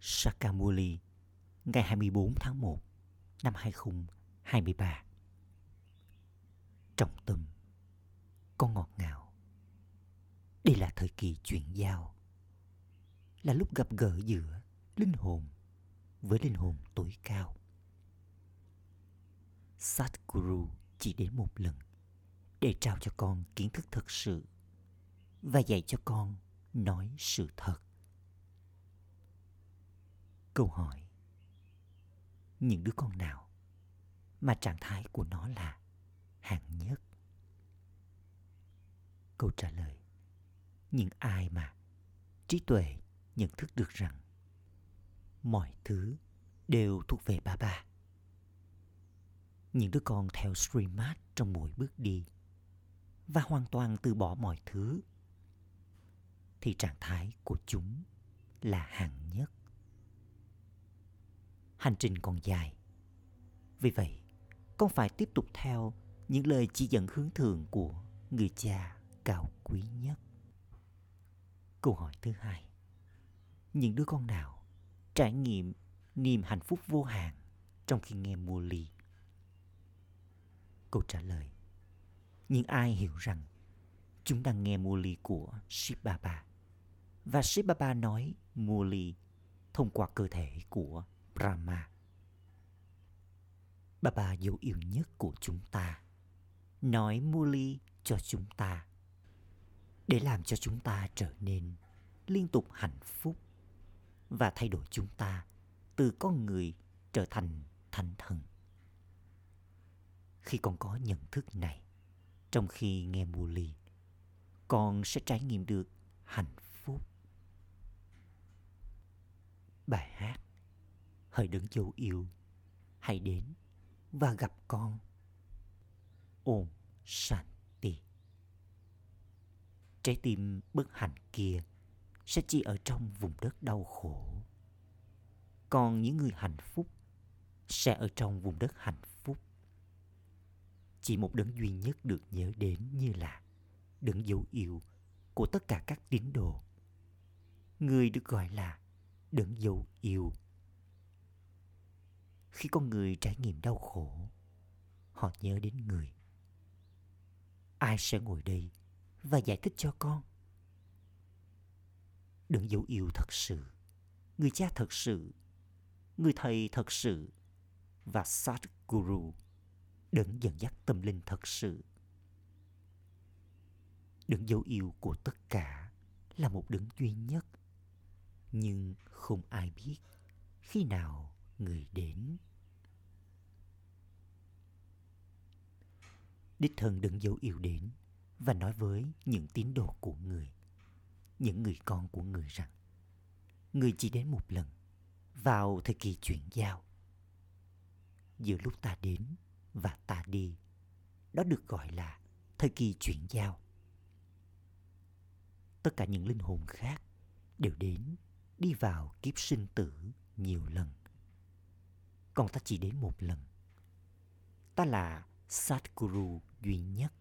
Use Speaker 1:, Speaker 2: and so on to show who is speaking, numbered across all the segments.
Speaker 1: Sakamuli ngày 24 tháng 1 năm 2023. Trọng tâm, con ngọt ngào. Đây là thời kỳ chuyển giao, là lúc gặp gỡ giữa linh hồn với linh hồn tối cao. Satguru chỉ đến một lần để trao cho con kiến thức thật sự và dạy cho con nói sự thật. Câu hỏi Những đứa con nào mà trạng thái của nó là hạng nhất? Câu trả lời, Những ai mà trí tuệ nhận thức được rằng mọi thứ đều thuộc về ba ba. Những đứa con theo streammart trong mỗi bước đi và hoàn toàn từ bỏ mọi thứ, thì trạng thái của chúng là hạng nhất. Hành trình còn dài. Vì vậy, con phải tiếp tục theo những lời chỉ dẫn hướng thượng của người cha cao quý nhất. Câu hỏi thứ hai. Những đứa con nào trải nghiệm niềm hạnh phúc vô hạn trong khi nghe mua ly? Câu trả lời. Nhưng ai hiểu rằng chúng đang nghe mua ly của Shiv Baba và Shiv Baba nói ly thông qua cơ thể của Brahma. Baba dấu yêu nhất của chúng ta nói Muli cho chúng ta để làm cho chúng ta trở nên liên tục hạnh phúc và thay đổi chúng ta từ con người trở thành thánh thần. Khi con có nhận thức này, trong khi nghe Muli, con sẽ trải nghiệm được hạnh phúc. bài hát hỡi đấng dấu yêu, hãy đến và gặp con. Ôm shanti. Trái tim bất hạnh kia sẽ chỉ ở trong vùng đất đau khổ. Còn những người hạnh phúc sẽ ở trong vùng đất hạnh phúc. Chỉ một đấng duy nhất được nhớ đến như là đấng dấu yêu của tất cả các tín đồ. Người được gọi là đấng dấu yêu khi con người trải nghiệm đau khổ. Họ nhớ đến người. Ai sẽ ngồi đây và giải thích cho con? Đừng dấu yêu thật sự. Người cha thật sự, người thầy thật sự và sát guru đấng dẫn dắt tâm linh thật sự. Đấng dấu yêu của tất cả là một đấng duy nhất, nhưng không ai biết khi nào người đến. Đích thân đứng dấu yêu đến và nói với những tín đồ của người, những người con của người rằng, người chỉ đến một lần, vào thời kỳ chuyển giao. Giữa lúc ta đến và ta đi, đó được gọi là thời kỳ chuyển giao. Tất cả những linh hồn khác đều đến, đi vào kiếp sinh tử nhiều lần. Còn ta chỉ đến một lần. Ta là Satguru duy nhất,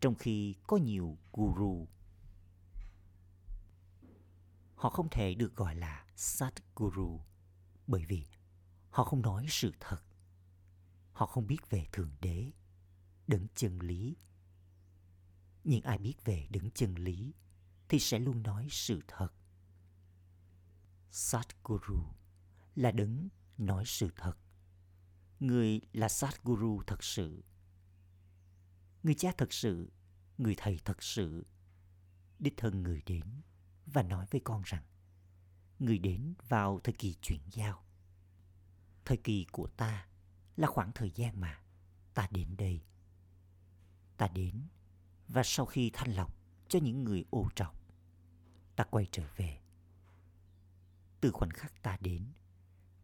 Speaker 1: trong khi có nhiều guru. Họ không thể được gọi là Satguru bởi vì họ không nói sự thật. Họ không biết về Thượng Đế, đấng chân lý. Nhưng ai biết về đấng chân lý thì sẽ luôn nói sự thật Satguru là đấng nói sự thật. Người là Satguru thật sự. Người cha thật sự, người thầy thật sự. Đích thân người đến và nói với con rằng người đến vào thời kỳ chuyển giao. Thời kỳ của ta là khoảng thời gian mà ta đến đây. Ta đến và sau khi thanh lọc cho những người ô trọc, ta quay trở về từ khoảnh khắc ta đến,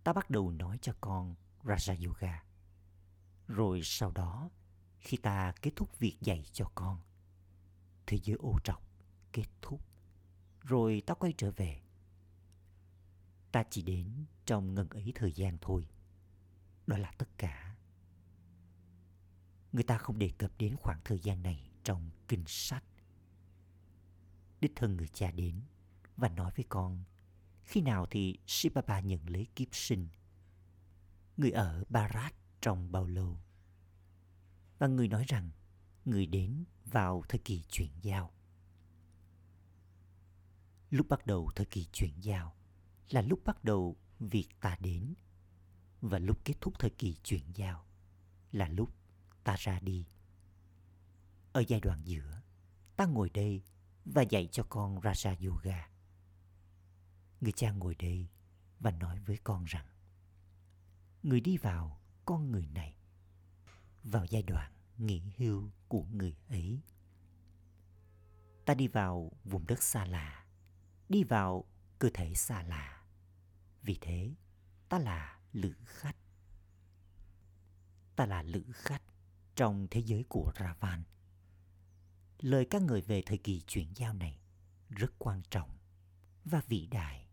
Speaker 1: ta bắt đầu nói cho con Raja Yoga. Rồi sau đó, khi ta kết thúc việc dạy cho con, thế giới ô trọc kết thúc. Rồi ta quay trở về. Ta chỉ đến trong ngần ấy thời gian thôi. Đó là tất cả. Người ta không đề cập đến khoảng thời gian này trong kinh sách. Đích thân người cha đến và nói với con khi nào thì Sipapa nhận lấy kiếp sinh. Người ở Barat trong bao lâu? Và người nói rằng người đến vào thời kỳ chuyển giao. Lúc bắt đầu thời kỳ chuyển giao là lúc bắt đầu việc ta đến và lúc kết thúc thời kỳ chuyển giao là lúc ta ra đi. Ở giai đoạn giữa, ta ngồi đây và dạy cho con Raja Yoga. Người cha ngồi đây và nói với con rằng người đi vào con người này vào giai đoạn nghỉ hưu của người ấy. Ta đi vào vùng đất xa lạ, đi vào cơ thể xa lạ. Vì thế, ta là lữ khách. Ta là lữ khách trong thế giới của Ravan. Lời các người về thời kỳ chuyển giao này rất quan trọng và vĩ đại.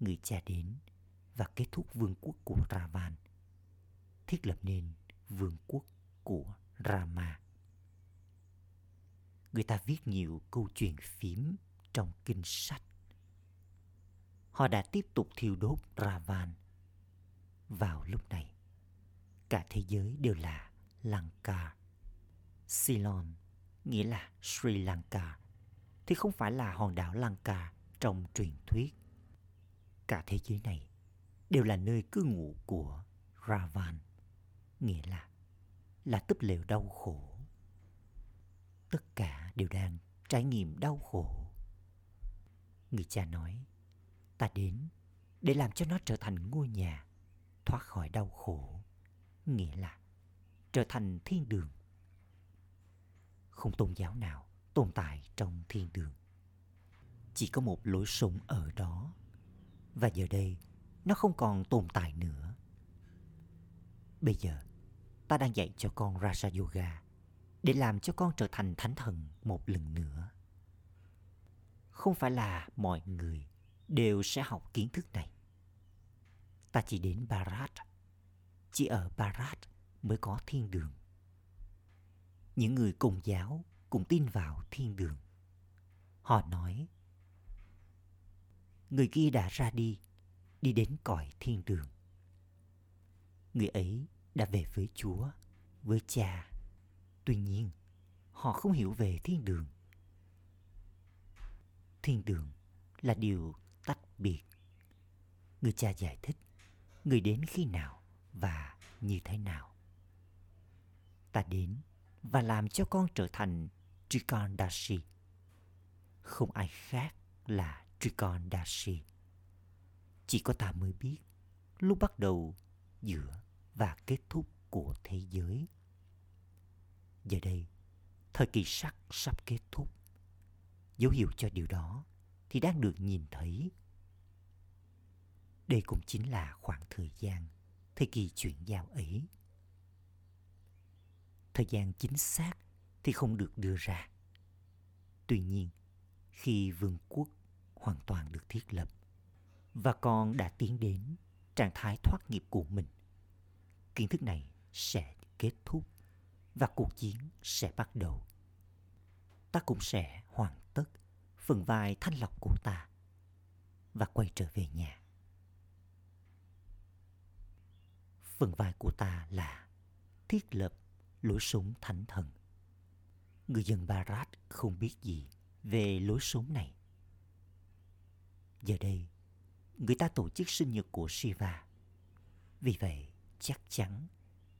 Speaker 1: Người cha đến và kết thúc vương quốc của Ravan, thiết lập nên vương quốc của Rama. Người ta viết nhiều câu chuyện phím trong kinh sách. Họ đã tiếp tục thiêu đốt Ravan. Vào lúc này, cả thế giới đều là Lanka. Ceylon nghĩa là Sri Lanka thì không phải là hòn đảo Lanka trong truyền thuyết. Cả thế giới này đều là nơi cư ngụ của Ravan, nghĩa là là túp lều đau khổ. Tất cả đều đang trải nghiệm đau khổ. Người cha nói, ta đến để làm cho nó trở thành ngôi nhà, thoát khỏi đau khổ, nghĩa là trở thành thiên đường. Không tôn giáo nào tồn tại trong thiên đường. Chỉ có một lối sống ở đó. Và giờ đây, nó không còn tồn tại nữa. Bây giờ, ta đang dạy cho con Raja Yoga để làm cho con trở thành thánh thần một lần nữa. Không phải là mọi người đều sẽ học kiến thức này. Ta chỉ đến Bharat, Chỉ ở Bharat mới có thiên đường. Những người cùng giáo cũng tin vào thiên đường. Họ nói, người kia đã ra đi, đi đến cõi thiên đường. Người ấy đã về với Chúa, với cha. Tuy nhiên, họ không hiểu về thiên đường. Thiên đường là điều tách biệt. Người cha giải thích người đến khi nào và như thế nào. Ta đến và làm cho con trở thành Trikondashi. Không ai khác là Trikondashi. Chỉ có ta mới biết lúc bắt đầu, giữa và kết thúc của thế giới. Giờ đây, thời kỳ sắc sắp kết thúc. Dấu hiệu cho điều đó thì đang được nhìn thấy. Đây cũng chính là khoảng thời gian, thời kỳ chuyển giao ấy. Thời gian chính xác thì không được đưa ra. Tuy nhiên, khi vương quốc hoàn toàn được thiết lập và con đã tiến đến trạng thái thoát nghiệp của mình, kiến thức này sẽ kết thúc và cuộc chiến sẽ bắt đầu. Ta cũng sẽ hoàn tất phần vai thanh lọc của ta và quay trở về nhà. Phần vai của ta là thiết lập lối sống thánh thần. Người dân Barat không biết gì về lối sống này. Giờ đây, người ta tổ chức sinh nhật của Shiva. Vì vậy, chắc chắn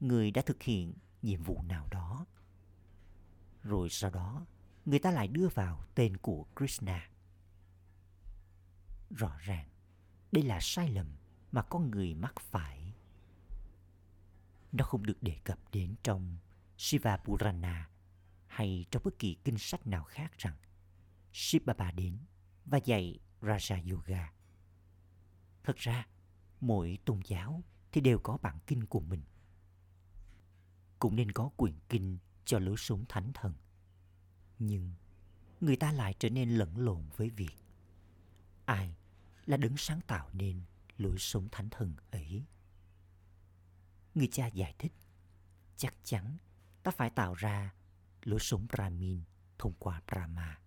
Speaker 1: người đã thực hiện nhiệm vụ nào đó. Rồi sau đó, người ta lại đưa vào tên của Krishna. Rõ ràng, đây là sai lầm mà con người mắc phải. Nó không được đề cập đến trong Shiva Purana hay trong bất kỳ kinh sách nào khác rằng Shiva Baba đến và dạy Raja Yoga. Thật ra, mỗi tôn giáo thì đều có bản kinh của mình. Cũng nên có quyển kinh cho lối sống thánh thần. Nhưng người ta lại trở nên lẫn lộn với việc ai là đứng sáng tạo nên lối sống thánh thần ấy. Người cha giải thích, chắc chắn ta phải tạo ra lối sống Brahmin thông qua Brahma.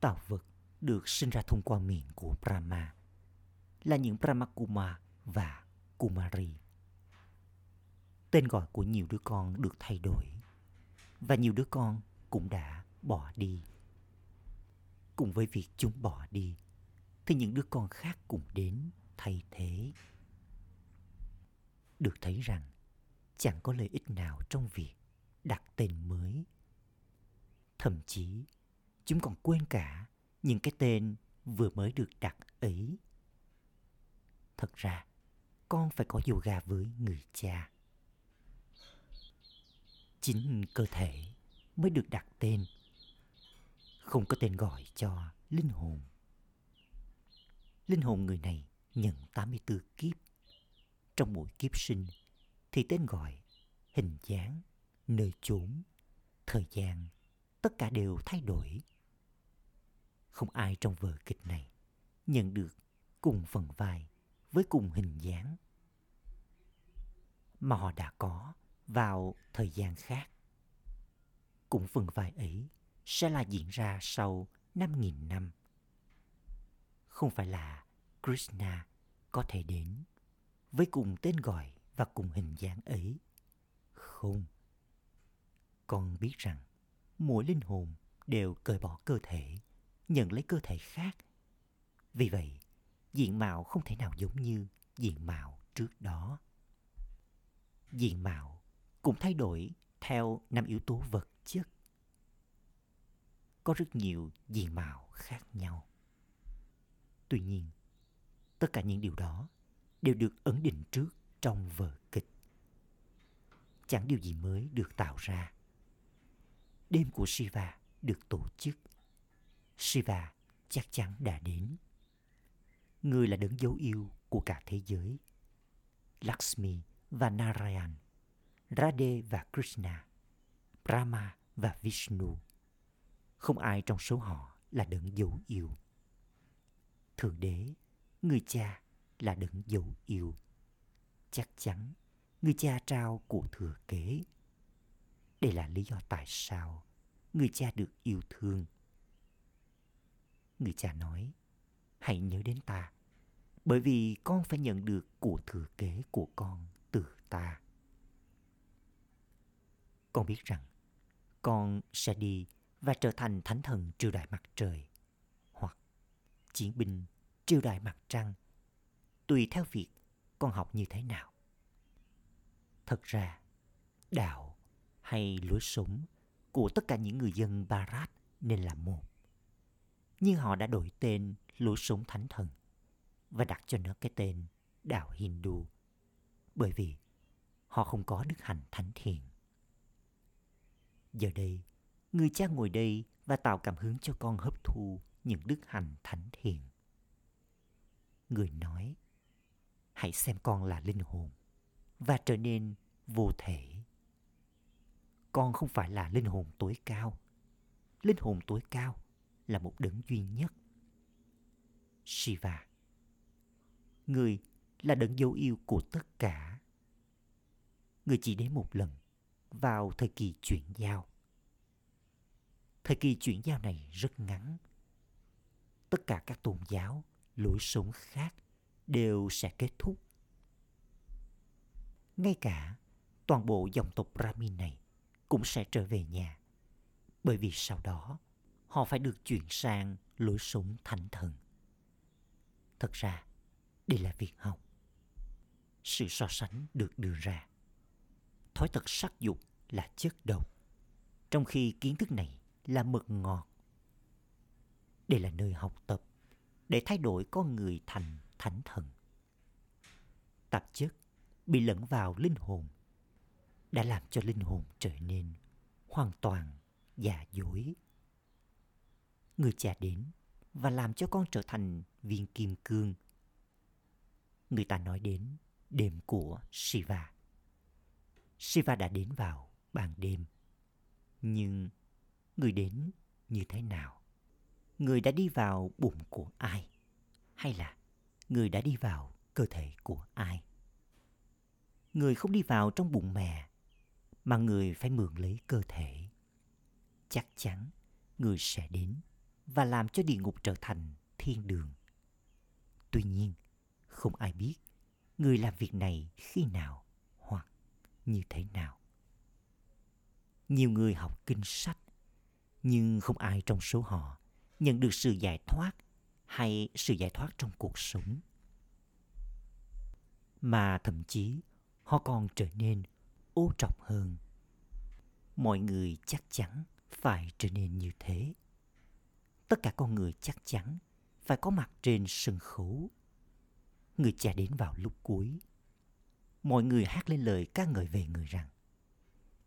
Speaker 1: Tạo vật được sinh ra thông qua miệng của Brahma là những Brahmakuma và Kumari. Tên gọi của nhiều đứa con được thay đổi và nhiều đứa con cũng đã bỏ đi. Cùng với việc chúng bỏ đi thì những đứa con khác cũng đến thay thế. Được thấy rằng chẳng có lợi ích nào trong việc đặt tên mới. Thậm chí, chúng còn quên cả những cái tên vừa mới được đặt ấy. Thật ra, con phải có yoga với người cha. Chính cơ thể mới được đặt tên. Không có tên gọi cho linh hồn. Linh hồn người này nhận 84 kiếp. Trong mỗi kiếp sinh thì tên gọi, hình dáng, nơi chốn, thời gian, tất cả đều thay đổi. Không ai trong vở kịch này nhận được cùng phần vai với cùng hình dáng mà họ đã có vào thời gian khác. Cũng phần vai ấy sẽ là diễn ra sau 5.000 năm. Không phải là Krishna có thể đến với cùng tên gọi và cùng hình dáng ấy. Không. Con biết rằng mỗi linh hồn đều cởi bỏ cơ thể, nhận lấy cơ thể khác. Vì vậy, diện mạo không thể nào giống như diện mạo trước đó. Diện mạo cũng thay đổi theo năm yếu tố vật chất. Có rất nhiều diện mạo khác nhau. Tuy nhiên, tất cả những điều đó đều được ấn định trước trong vở kịch. Chẳng điều gì mới được tạo ra. Đêm của Shiva được tổ chức. Shiva chắc chắn đã đến. Người là đấng dấu yêu của cả thế giới. Lakshmi và Narayan, Radhe và Krishna, Brahma và Vishnu. Không ai trong số họ là đấng dấu yêu. Thượng đế, người cha là đấng dấu yêu chắc chắn người cha trao của thừa kế. Đây là lý do tại sao người cha được yêu thương. Người cha nói, hãy nhớ đến ta, bởi vì con phải nhận được của thừa kế của con từ ta. Con biết rằng con sẽ đi và trở thành thánh thần triều đại mặt trời hoặc chiến binh triều đại mặt trăng tùy theo việc con học như thế nào thật ra đạo hay lối sống của tất cả những người dân barat nên là một. Nhưng họ đã đổi tên lũ súng thánh thần và đặt cho nó cái tên đạo Hindu bởi vì họ không có đức hạnh thánh thiện. Giờ đây, người cha ngồi đây và tạo cảm hứng cho con hấp thu những đức hạnh thánh thiện. Người nói, hãy xem con là linh hồn và trở nên vô thể. Con không phải là linh hồn tối cao. Linh hồn tối cao là một đấng duy nhất. Shiva. Người là đấng dấu yêu của tất cả. Người chỉ đến một lần vào thời kỳ chuyển giao. Thời kỳ chuyển giao này rất ngắn. Tất cả các tôn giáo, lối sống khác đều sẽ kết thúc ngay cả toàn bộ dòng tộc Brahmin này cũng sẽ trở về nhà. Bởi vì sau đó họ phải được chuyển sang lối sống thánh thần. Thật ra, đây là việc học. Sự so sánh được đưa ra. Thói tật sắc dục là chất độc, trong khi kiến thức này là mật ngọt. Đây là nơi học tập để thay đổi con người thành thánh thần. Tạp chất bị lẫn vào linh hồn đã làm cho linh hồn trở nên hoàn toàn giả dối. Người cha đến và làm cho con trở thành viên kim cương. Người ta nói đến đêm của Shiva. Shiva đã đến vào ban đêm. Nhưng người đến như thế nào? Người đã đi vào bụng của ai? Hay là người đã đi vào cơ thể của ai? người không đi vào trong bụng mẹ, mà người phải mượn lấy cơ thể. Chắc chắn người sẽ đến và làm cho địa ngục trở thành thiên đường. Tuy nhiên, không ai biết người làm việc này khi nào hoặc như thế nào. Nhiều người học kinh sách, nhưng không ai trong số họ nhận được sự giải thoát hay sự giải thoát trong cuộc sống. Mà thậm chí họ còn trở nên ô trọc hơn. Mọi người chắc chắn phải trở nên như thế. Tất cả con người chắc chắn phải có mặt trên sân khấu. Người cha đến vào lúc cuối. Mọi người hát lên lời ca ngợi về người rằng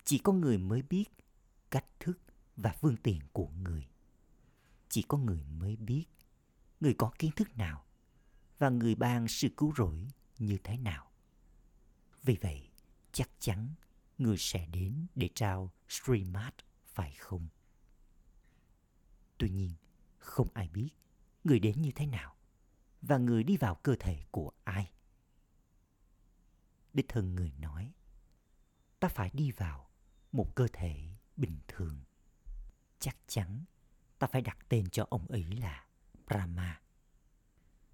Speaker 1: chỉ có người mới biết cách thức và phương tiện của người. Chỉ có người mới biết người có kiến thức nào và người ban sự cứu rỗi như thế nào. Vì vậy, chắc chắn người sẽ đến để trao Srimad phải không? Tuy nhiên, không ai biết người đến như thế nào và người đi vào cơ thể của ai. Đích thân người nói, ta phải đi vào một cơ thể bình thường. Chắc chắn ta phải đặt tên cho ông ấy là Brahma.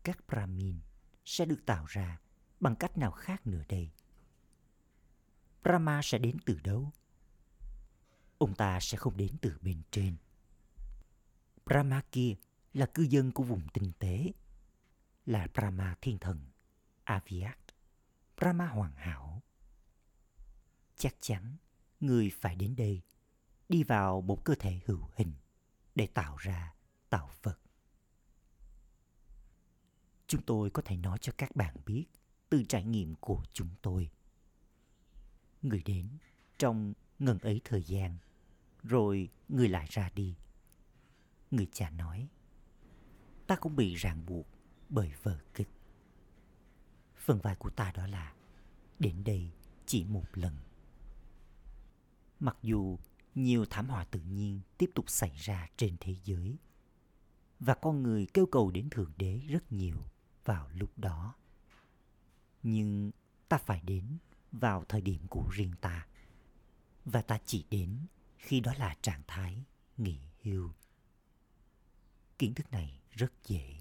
Speaker 1: Các Brahmin sẽ được tạo ra bằng cách nào khác nữa đây? Brahma sẽ đến từ đâu? Ông ta sẽ không đến từ bên trên. Brahma kia là cư dân của vùng tinh tế, là Brahma thiên thần, Aviat, Brahma hoàn hảo. Chắc chắn người phải đến đây, đi vào một cơ thể hữu hình để tạo ra tạo vật. Chúng tôi có thể nói cho các bạn biết từ trải nghiệm của chúng tôi. Người đến trong ngần ấy thời gian, rồi người lại ra đi. Người cha nói, ta cũng bị ràng buộc bởi vở kịch. Phần vai của ta đó là đến đây chỉ một lần. Mặc dù nhiều thảm họa tự nhiên tiếp tục xảy ra trên thế giới và con người kêu cầu đến Thượng Đế rất nhiều vào lúc đó. Nhưng ta phải đến vào thời điểm của riêng ta và ta chỉ đến khi đó là trạng thái nghỉ hưu. Kiến thức này rất dễ,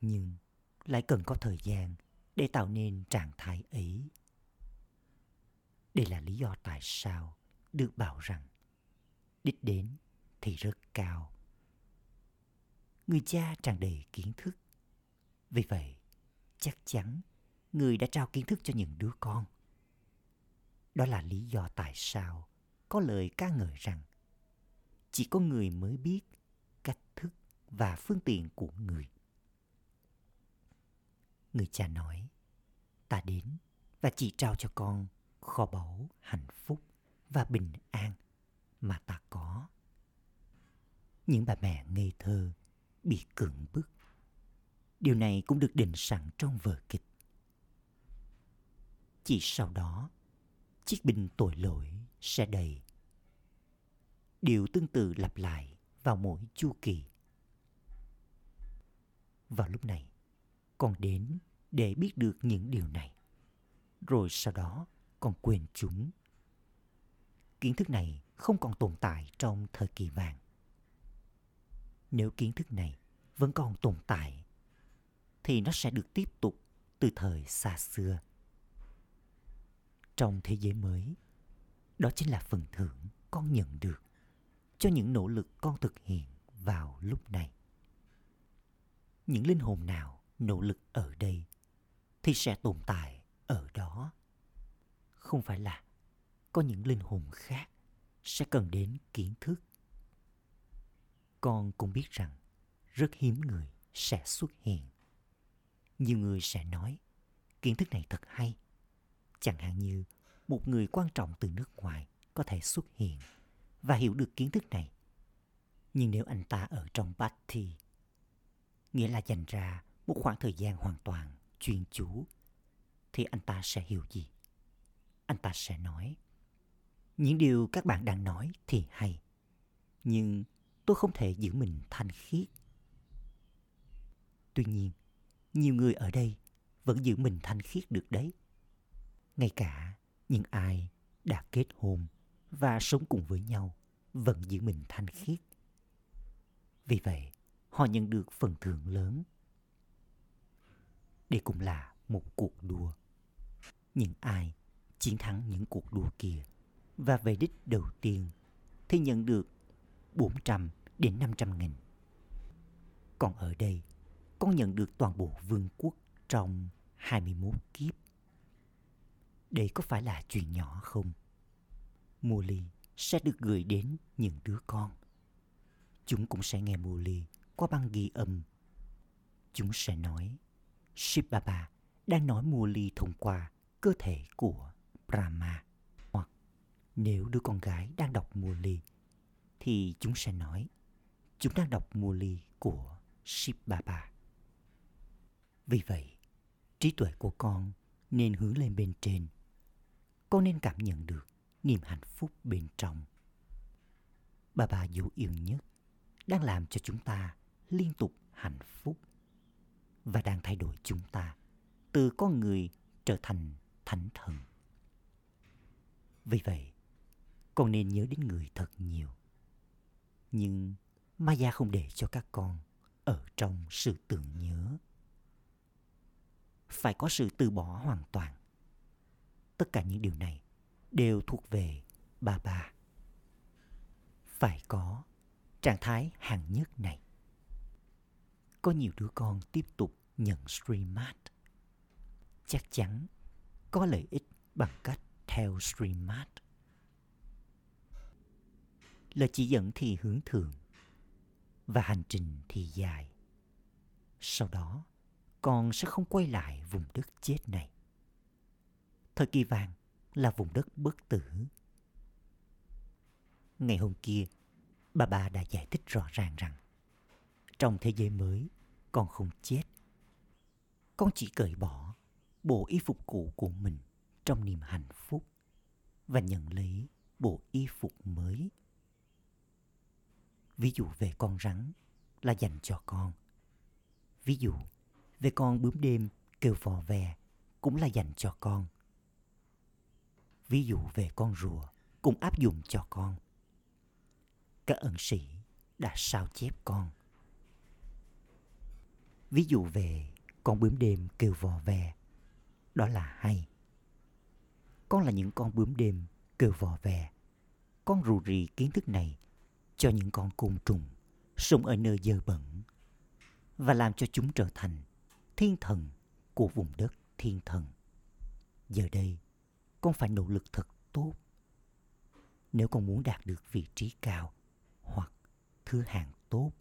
Speaker 1: nhưng lại cần có thời gian để tạo nên trạng thái ấy. Đây là lý do tại sao được bảo rằng đích đến thì rất cao. Người cha tràn đầy kiến thức. Vì vậy, chắc chắn người đã trao kiến thức cho những đứa con. Đó là lý do tại sao có lời ca ngợi rằng chỉ có người mới biết cách thức và phương tiện của người. Người cha nói, ta đến và chỉ trao cho con kho báu hạnh phúc và bình an mà ta có. Những bà mẹ ngây thơ bị cưỡng bức. Điều này cũng được định sẵn trong vở kịch. Chỉ sau đó, chiếc bình tội lỗi sẽ đầy. Điều tương tự lặp lại vào mỗi chu kỳ. Vào lúc này, con đến để biết được những điều này. Rồi sau đó, con quên chúng kiến thức này không còn tồn tại trong thời kỳ vàng. Nếu kiến thức này vẫn còn tồn tại, thì nó sẽ được tiếp tục từ thời xa xưa. Trong thế giới mới, đó chính là phần thưởng con nhận được cho những nỗ lực con thực hiện vào lúc này. Những linh hồn nào nỗ lực ở đây thì sẽ tồn tại ở đó. Không phải là có những linh hồn khác sẽ cần đến kiến thức. Con cũng biết rằng rất hiếm người sẽ xuất hiện. Nhiều người sẽ nói kiến thức này thật hay. Chẳng hạn như một người quan trọng từ nước ngoài có thể xuất hiện và hiểu được kiến thức này. Nhưng nếu anh ta ở trong Bhakti, nghĩa là dành ra một khoảng thời gian hoàn toàn chuyên chú, thì anh ta sẽ hiểu gì? Anh ta sẽ nói, những điều các bạn đang nói thì hay, nhưng tôi không thể giữ mình thanh khiết. Tuy nhiên, nhiều người ở đây vẫn giữ mình thanh khiết được đấy. Ngay cả những ai đã kết hôn và sống cùng với nhau vẫn giữ mình thanh khiết. Vì vậy, họ nhận được phần thưởng lớn. Đây cũng là một cuộc đua. Những ai chiến thắng những cuộc đua kia và về đích đầu tiên thì nhận được 400 đến 500 nghìn. Còn ở đây, con nhận được toàn bộ vương quốc trong 21 kiếp. Đây có phải là chuyện nhỏ không? Molly sẽ được gửi đến những đứa con. Chúng cũng sẽ nghe Molly qua băng ghi âm. Chúng sẽ nói, Shiv Baba đang nói Molly thông qua cơ thể của Brahma. Hoặc nếu đứa con gái đang đọc Molly, thì chúng sẽ nói, chúng đang đọc Molly của Shiv Baba. Vì vậy, trí tuệ của con nên hướng lên bên trên. Con nên cảm nhận được niềm hạnh phúc bên trong. Bà bà dấu yêu nhất đang làm cho chúng ta liên tục hạnh phúc và đang thay đổi chúng ta từ con người trở thành thánh thần. Vì vậy, con nên nhớ đến người thật nhiều. Nhưng Maya không để cho các con ở trong sự tưởng nhớ. Phải có sự từ bỏ hoàn toàn. Tất cả những điều này đều thuộc về bà bà. Phải có trạng thái hàng nhất này. Có nhiều đứa con tiếp tục nhận streammart. Chắc chắn có lợi ích bằng cách theo streammart. Lời chỉ dẫn thì hướng thường và hành trình thì dài. Sau đó, con sẽ không quay lại vùng đất chết này. Thời kỳ vàng là vùng đất bất tử. Ngày hôm kia, bà bà đã giải thích rõ ràng rằng trong thế giới mới, con không chết. Con chỉ cởi bỏ bộ y phục cũ của mình trong niềm hạnh phúc và nhận lấy bộ y phục mới. Ví dụ về con rắn là dành cho con. Ví dụ về con bướm đêm kêu vò ve cũng là dành cho con. Ví dụ về con rùa cũng áp dụng cho con. Các ẩn sĩ đã sao chép con. Ví dụ về con bướm đêm kêu vò ve, đó là hay. Con là những con bướm đêm kêu vò ve. Con rù rì kiến thức này cho những con côn trùng sống ở nơi dơ bẩn và làm cho chúng trở thành thiên thần của vùng đất thiên thần. Giờ đây, con phải nỗ lực thật tốt. Nếu con muốn đạt được vị trí cao hoặc thứ hạng tốt,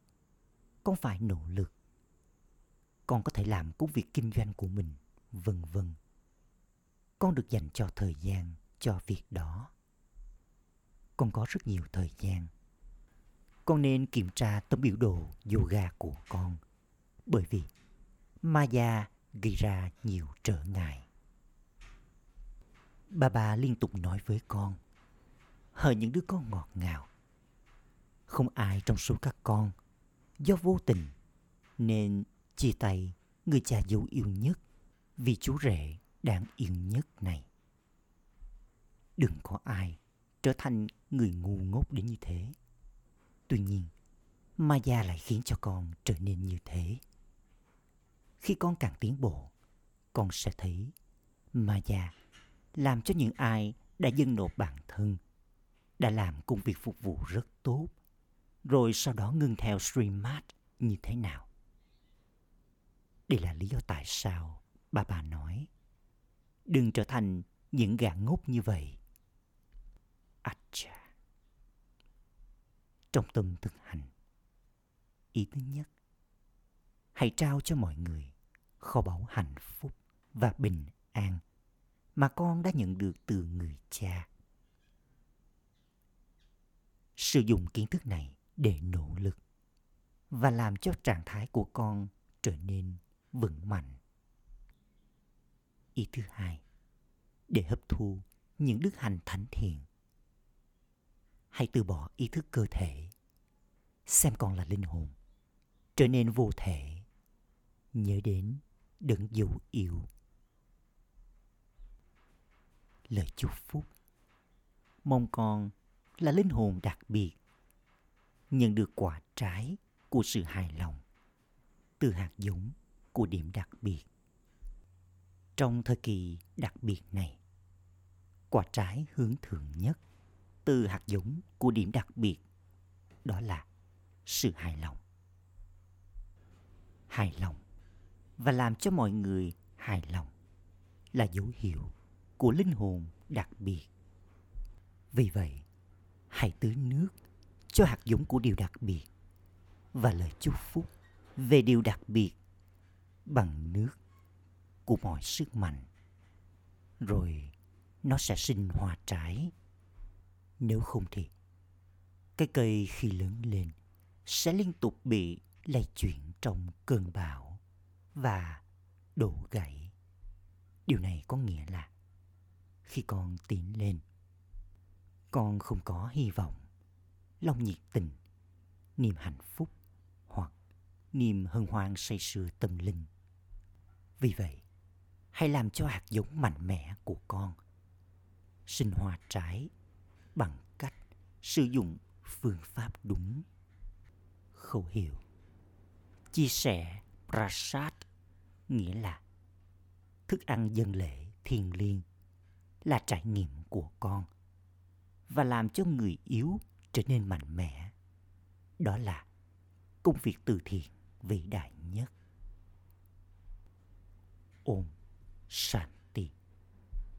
Speaker 1: con phải nỗ lực. Con có thể làm công việc kinh doanh của mình, vân vân. Con được dành cho thời gian cho việc đó. Con có rất nhiều thời gian. Con nên kiểm tra tấm biểu đồ yoga của con bởi vì Maya gây ra nhiều trở ngại. Bà bà liên tục nói với con, hỡi những đứa con ngọt ngào. Không ai trong số các con do vô tình nên chia tay người cha dấu yêu nhất vì chú rể đáng yêu nhất này. Đừng có ai trở thành người ngu ngốc đến như thế. Tuy nhiên, Maya lại khiến cho con trở nên như thế. Khi con càng tiến bộ, con sẽ thấy Maya làm cho những ai đã dâng nộp bản thân, đã làm công việc phục vụ rất tốt, rồi sau đó ngưng theo streammart như thế nào. Đây là lý do tại sao bà bà nói đừng trở thành những gã ngốc như vậy. Acha. Trong tâm thực hành, ý thứ nhất, hãy trao cho mọi người kho báu hạnh phúc và bình an mà con đã nhận được từ người cha. Sử dụng kiến thức này để nỗ lực và làm cho trạng thái của con trở nên vững mạnh. Ý thứ hai, để hấp thu những đức hành thánh thiện. Hãy từ bỏ ý thức cơ thể, xem còn là linh hồn, trở nên vô thể, nhớ đến đấng dấu yêu lời chúc phúc mong con là linh hồn đặc biệt nhận được quả trái của sự hài lòng từ hạt giống của điểm đặc biệt. Trong thời kỳ đặc biệt này, quả trái hướng thượng nhất từ hạt giống của điểm đặc biệt đó là sự hài lòng. Hài lòng và làm cho mọi người hài lòng là dấu hiệu của linh hồn đặc biệt. Vì vậy, hãy tưới nước cho hạt giống của điều đặc biệt và lời chúc phúc về điều đặc biệt bằng nước của mọi sức mạnh. Rồi nó sẽ sinh hoa trái. Nếu không thì cái cây khi lớn lên sẽ liên tục bị lay chuyển trong cơn bão và đổ gãy. Điều này có nghĩa là khi con tiến lên, con không có hy vọng, lòng nhiệt tình, niềm hạnh phúc hoặc niềm hân hoan say sưa tâm linh. Vì vậy, hãy làm cho hạt giống mạnh mẽ của con sinh hoa trái bằng cách sử dụng phương pháp đúng. Khẩu hiệu Chia sẻ Prasad nghĩa là thức ăn dân lễ thiêng liêng là trải nghiệm của con và làm cho người yếu trở nên mạnh mẽ. Đó là công việc từ thiện vĩ đại nhất. Om Shanti.